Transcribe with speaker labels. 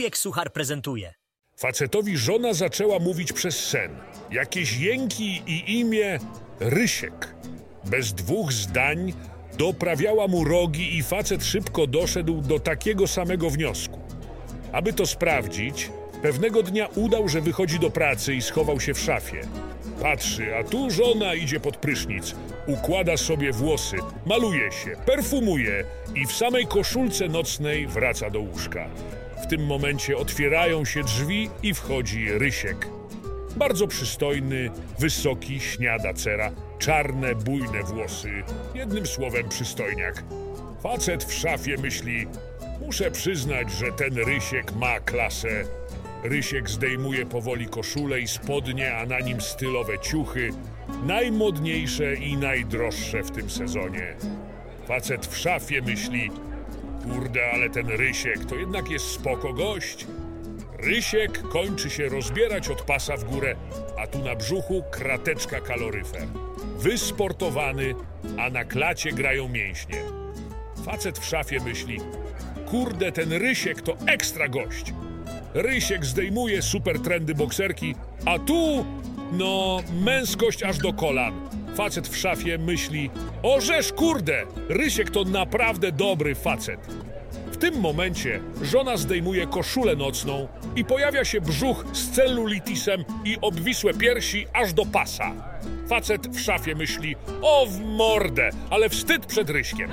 Speaker 1: wujek Suchar prezentuje.
Speaker 2: Facetowi żona zaczęła mówić przez sen. Jakieś jęki i imię Rysiek. Bez dwóch zdań doprawiała mu rogi i facet szybko doszedł do takiego samego wniosku. Aby to sprawdzić, pewnego dnia udał, że wychodzi do pracy i schował się w szafie. Patrzy, a tu żona idzie pod prysznic, układa sobie włosy, maluje się, perfumuje i w samej koszulce nocnej wraca do łóżka. W tym momencie otwierają się drzwi i wchodzi Rysiek. Bardzo przystojny, wysoki, śniada cera, czarne, bujne włosy. Jednym słowem przystojniak. Facet w szafie myśli, muszę przyznać, że ten Rysiek ma klasę. Rysiek zdejmuje powoli koszulę i spodnie, a na nim stylowe ciuchy, najmodniejsze i najdroższe w tym sezonie. Facet w szafie myśli, kurde, ale ten Rysiek to jednak jest spoko gość. Rysiek kończy się rozbierać od pasa w górę, a tu na brzuchu krateczka kaloryfer. Wysportowany, a na klacie grają mięśnie. Facet w szafie myśli, kurde, ten Rysiek to ekstra gość. Rysiek zdejmuje super trendy bokserki, a tu, no, męskość aż do kolan. Facet w szafie myśli, orzesz kurde, Rysiek to naprawdę dobry facet. W tym momencie żona zdejmuje koszulę nocną i pojawia się brzuch z cellulitisem i obwisłe piersi aż do pasa. Facet w szafie myśli, o w mordę, ale wstyd przed Ryśkiem.